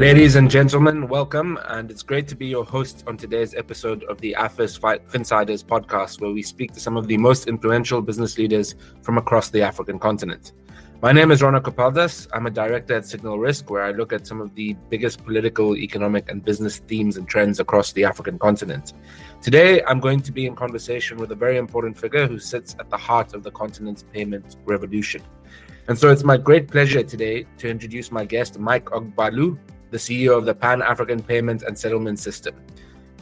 Ladies and gentlemen, welcome, and it's great to be your host on today's episode of the AFIS Finsiders podcast, where we speak to some of the most influential business leaders from across the African continent. My name is Ronak Gopaldas. I'm a director at Signal Risk, where I look at some of the biggest political, economic, and business themes and trends across the African continent. Today, I'm going to be in conversation with a very important figure who sits at the heart of the continent's payment revolution. And so it's my great pleasure today to introduce my guest, Mike Ogbalu, the CEO of the Pan African Payment and Settlement System.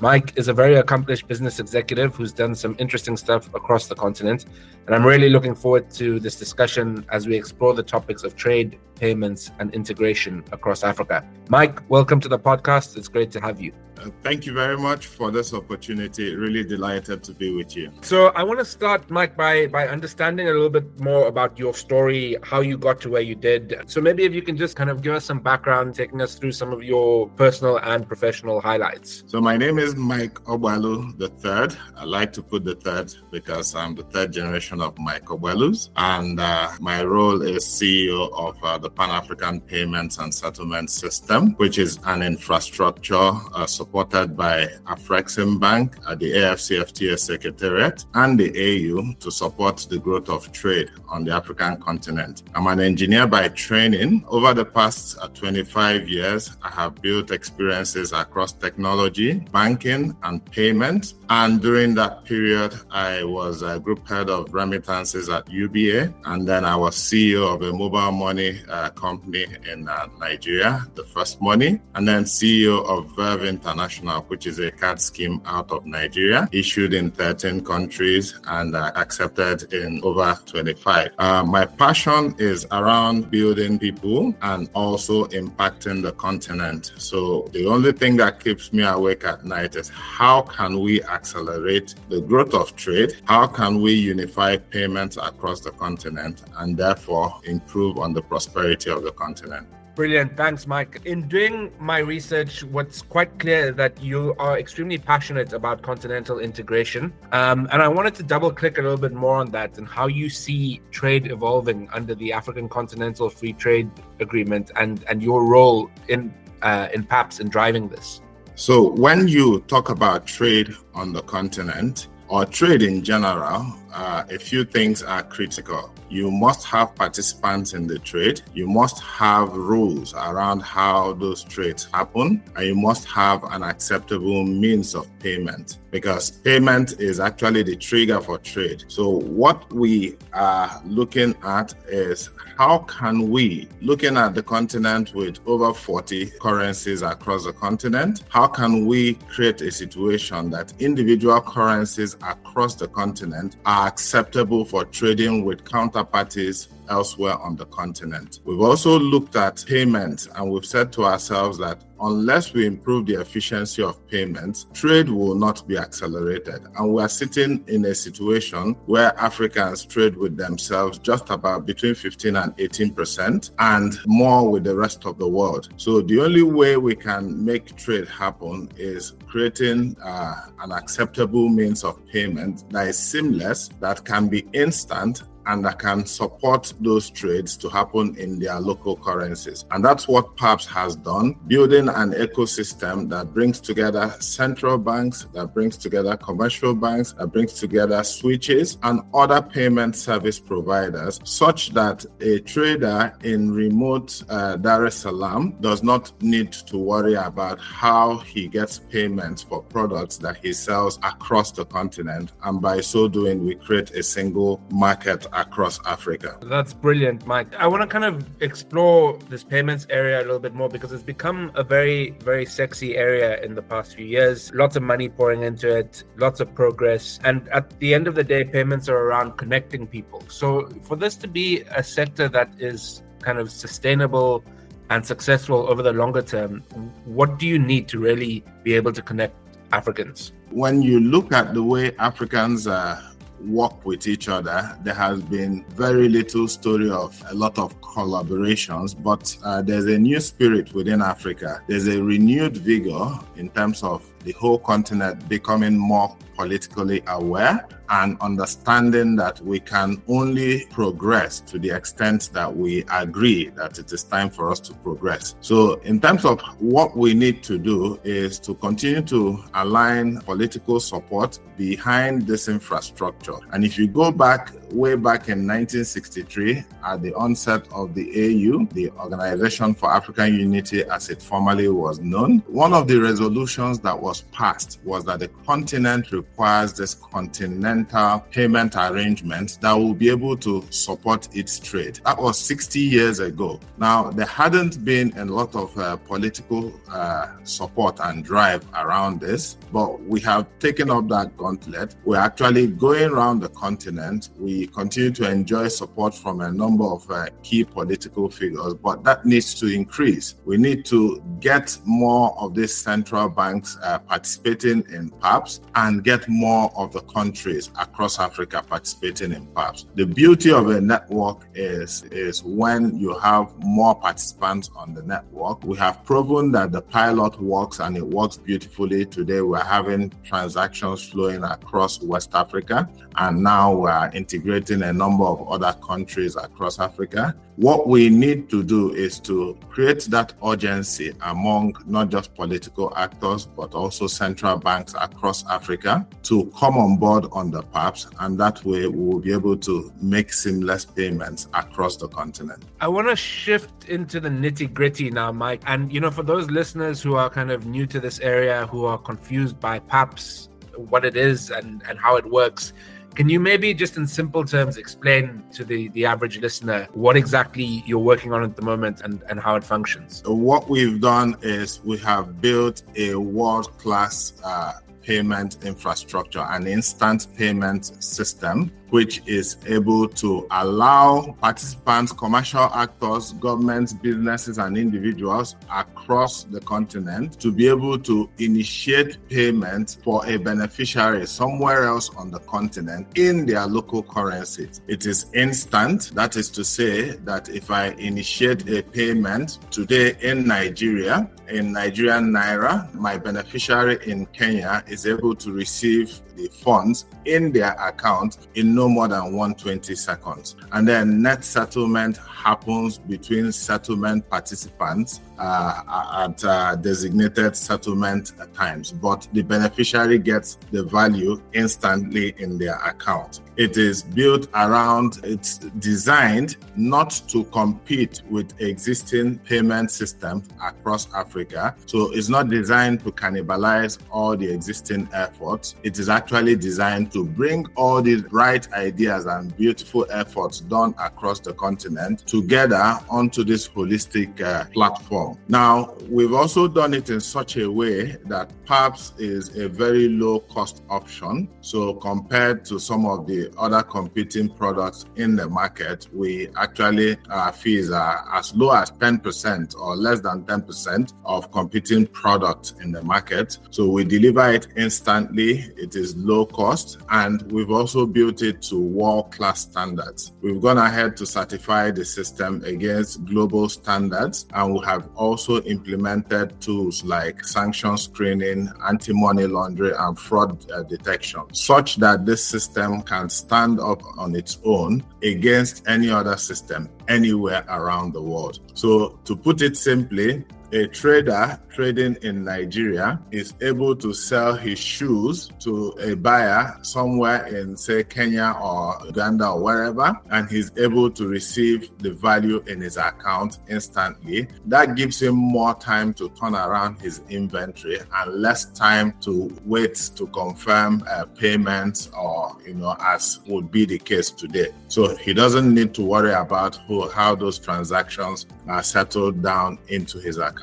Mike is a very accomplished business executive who's done some interesting stuff across the continent. And I'm really looking forward to this discussion as we explore the topics of trade, payments, and integration across Africa. Mike, welcome to the podcast. It's great to have you. Thank you very much for this opportunity. Really delighted to be with you. So I want to start, Mike, by by understanding a little bit more about your story, how you got to where you did. So maybe if you can just kind of give us some background, taking us through some of your personal and professional highlights. So my name is Mike Ogbalu the third. I like to put the third because I'm the third generation of Mike Ogbalus, and uh, my role is CEO of uh, the Pan African Payments and Settlement System, which is an infrastructure uh, supported by Afreximbank at the AFCFTA Secretariat and the AU to support the growth of trade on the African continent. I'm an engineer by training. Over the past uh, 25 years, I have built experiences across technology, banking, and payment. And during that period, I was a group head of remittances at UBA, and then I was CEO of a mobile money uh, company in uh, Nigeria, the FirstMonie, and then CEO of Verve International International, which is a card scheme out of Nigeria, issued in 13 countries and uh, accepted in over 25. Uh, my passion is around building people and also impacting the continent. So the only thing that keeps me awake at night is how can we accelerate the growth of trade? How can we unify payments across the continent and therefore improve on the prosperity of the continent? Brilliant. Thanks, Mike. In doing my research, what's quite clear that you are extremely passionate about continental integration. Um, and I wanted to double click a little bit more on that and how you see trade evolving under the African Continental Free Trade Agreement and, and your role in, uh, in PAPSS in driving this. So, when you talk about trade on the continent, or trade in general, uh, a few things are critical. You must have participants in the trade. You must have rules around how those trades happen, and you must have an acceptable means of payment because payment is actually the trigger for trade. So, what we are looking at is how can we, looking at the continent with over 40 currencies across the continent, how can we create a situation that individual currencies across the continent are acceptable for trading with counterparties elsewhere on the continent. We've also looked at payments and we've said to ourselves that unless we improve the efficiency of payments, trade will not be accelerated. And we are sitting in a situation where Africans trade with themselves just about between 15 and 18 percent and more with the rest of the world. So the only way we can make trade happen is creating uh, an acceptable means of payment that is seamless, that can be instant, and that can support those trades to happen in their local currencies. And that's what PAPSS has done, building an ecosystem that brings together central banks, that brings together commercial banks, that brings together switches and other payment service providers, such that a trader in remote uh, Dar es Salaam does not need to worry about how he gets payments for products that he sells across the continent. And by so doing, we create a single market across Africa. That's brilliant, Mike. I want to kind of explore this payments area a little bit more because it's become a very, very sexy area in the past few years. Lots of money pouring into it, lots of progress. And at the end of the day, payments are around connecting people. So for this to be a sector that is kind of sustainable and successful over the longer term, what do you need to really be able to connect Africans? When you look at the way Africans are work with each other. There has been very little story of a lot of collaborations, but uh, there's a new spirit within Africa. There's a renewed vigor in terms of the whole continent becoming more politically aware and understanding that we can only progress to the extent that we agree that it is time for us to progress. So, in terms of what we need to do, is to continue to align political support behind this infrastructure. And if you go back way back in 1963, at the onset of the AU, the Organization for African Unity as it formerly was known, one of the resolutions that was passed was that the continent requires this continental payment arrangement that will be able to support its trade. That was 60 years ago. Now, there hadn't been a lot of uh, political uh, support and drive around this, but we have taken up that gauntlet. We're actually going around the continent. We continue to enjoy support from a number of uh, key political figures, but that needs to increase. We need to get more of these central banks uh, participating in PAPSS and get more of the countries across Africa participating in PAPSS. The beauty of a network is, is when you have more participants on the network. We have proven that the pilot works and it works beautifully. Today, we're having transactions flowing across West Africa, and now we're integrating a number of other countries across Africa. What we need to do is to create that urgency among not just political actors, but also central banks across Africa to come on board on the PAPSS. And that way we will be able to make seamless payments across the continent. I want to shift into the nitty gritty now, Mike. And, you know, for those listeners who are kind of new to this area, who are confused by PAPSS, what it is and, and how it works, can you maybe just in simple terms explain to the, the average listener what exactly you're working on at the moment and, and how it functions? What we've done is we have built a world class uh, payment infrastructure, an instant payment system which is able to allow participants, commercial actors, governments, businesses, and individuals across the continent to be able to initiate payment for a beneficiary somewhere else on the continent in their local currencies. It is instant, that is to say, that if I initiate a payment today in Nigeria, in Nigerian Naira, my beneficiary in Kenya is able to receive the funds in their account in no more than 120 seconds. And then net settlement happens between settlement participants uh, at uh, designated settlement times, but the beneficiary gets the value instantly in their account. It is built around, it's designed not to compete with existing payment systems across Africa. So it's not designed to cannibalize all the existing efforts. It is actually designed to bring all these right ideas and beautiful efforts done across the continent together onto this holistic uh, platform. Now, we've also done it in such a way that PAPSS is a very low cost option. So compared to some of the other competing products in the market, we actually, our fees are as low as 10% or less than 10% of competing products in the market. So we deliver it instantly, it is low cost, and we've also built it to world class standards. We've gone ahead to certify the system against global standards, and we have also implemented tools like sanction screening, anti money laundering, and fraud uh, detection, such that this system can stand up on its own against any other system anywhere around the world. So, to put it simply, a trader trading in Nigeria is able to sell his shoes to a buyer somewhere in, say, Kenya or Uganda or wherever, and he's able to receive the value in his account instantly. That gives him more time to turn around his inventory and less time to wait to confirm uh, payments or, you know, as would be the case today. So he doesn't need to worry about who, how those transactions are settled down into his account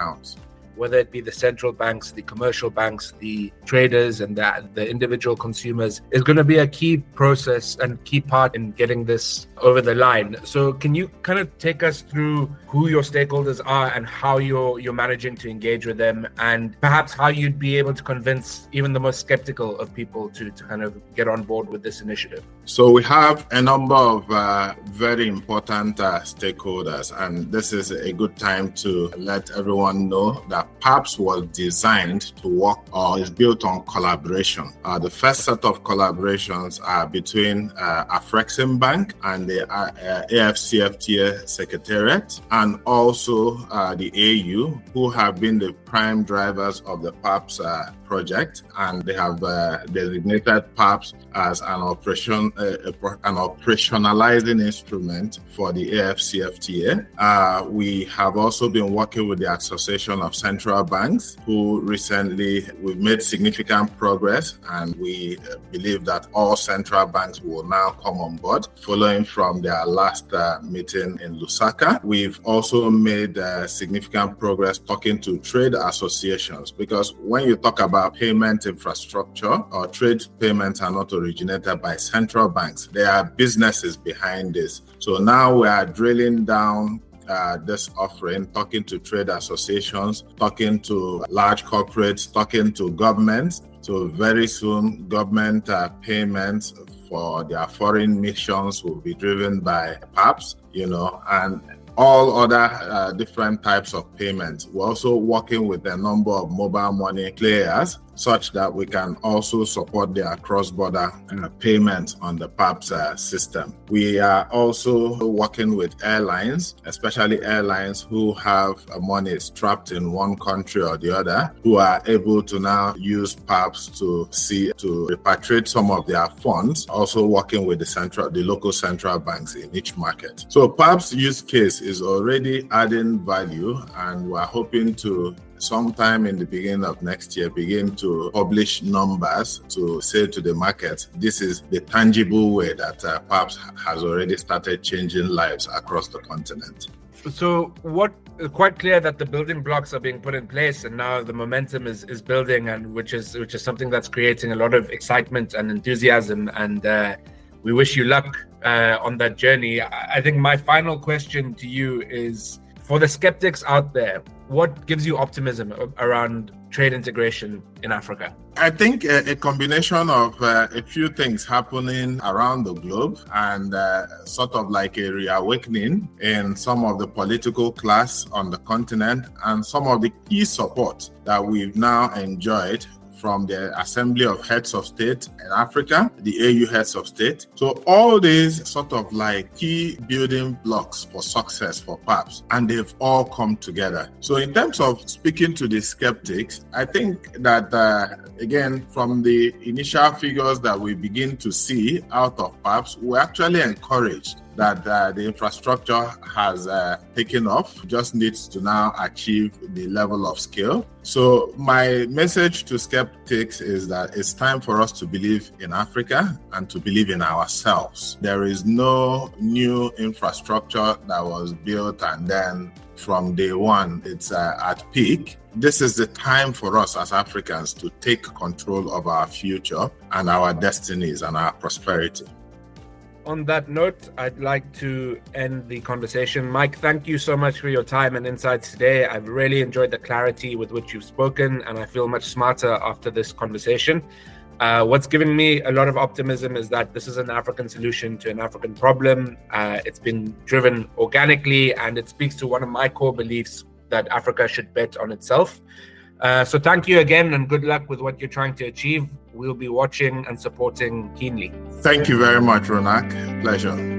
whether it be the central banks, the commercial banks, the traders, and the, the individual consumers, is going to be a key process and key part in getting this over the line. So, can you kind of take us through who your stakeholders are and how you're you're managing to engage with them, and perhaps how you'd be able to convince even the most skeptical of people to to kind of get on board with this initiative? So we have a number of uh, very important uh, stakeholders, and this is a good time to let everyone know that PAPSS was designed to work or is built on collaboration. Uh, the first set of collaborations are between uh, Afreximbank and the uh, uh AFCFTA Secretariat, and also uh, the AU, who have been the prime drivers of the PAPSS uh, project, and they have designated PAPSS as an operation an operationalizing instrument for the AFCFTA. Uh, we have also been working with the Association of Central Banks, who recently we've made significant progress, and we believe that all central banks will now come on board, following from their last uh, meeting in Lusaka. We've also made uh, significant progress talking to trade associations because when you talk about payment infrastructure or trade payments are not originated by central banks banks. There are businesses behind this. So now we are drilling down uh, this offering, talking to trade associations, talking to large corporates, talking to governments. So very soon, government uh, payments for their foreign missions will be driven by PAPSS, you know, and all other uh, different types of payments. We're also working with a number of mobile money players such that we can also support their cross-border uh, payments on the PAPSS uh, system. We are also working with airlines, especially airlines who have money trapped in one country or the other, who are able to now use PAPSS to see to repatriate some of their funds. Also working with the central, the local central banks in each market. So PAPSS use case is already adding value, and we're hoping to sometime in the beginning of next year begin to publish numbers to say to the market this is the tangible way that uh, PAPSS has already started changing lives across the continent. So, what quite clear that the building blocks are being put in place, and now the momentum is is building, and which is which is something that's creating a lot of excitement and enthusiasm. And uh, we wish you luck uh, on that journey. I think my final question to you is for the skeptics out there what gives you optimism around trade integration in Africa? I think a, a combination of uh, a few things happening around the globe and uh, sort of like a reawakening in some of the political class on the continent and some of the key support that we've now enjoyed from the Assembly of Heads of State in Africa, the AU Heads of State. So all these sort of like key building blocks for success for PAPSS, and they've all come together. So in terms of speaking to the skeptics, I think that uh, again from the initial figures that we begin to see out of PAPSS, we're actually encouraged that uh, the infrastructure has uh, taken off, just needs to now achieve the level of scale. So, my message to skeptics is that it's time for us to believe in Africa and to believe in ourselves. There is no new infrastructure that was built and then from day one it's uh, at peak. This is the time for us as Africans to take control of our future and our destinies and our prosperity on that note, I'd like to end the conversation. Mike, thank you so much for your time and insights today. I've really enjoyed the clarity with which you've spoken, and I feel much smarter after this conversation. Uh, what's given me a lot of optimism is that this is an African solution to an African problem. Uh, it's been driven organically, and it speaks to one of my core beliefs that Africa should bet on itself. Uh, so, thank you again, and good luck with what you're trying to achieve we'll be watching and supporting keenly. Thank you very much, Ronak. Pleasure.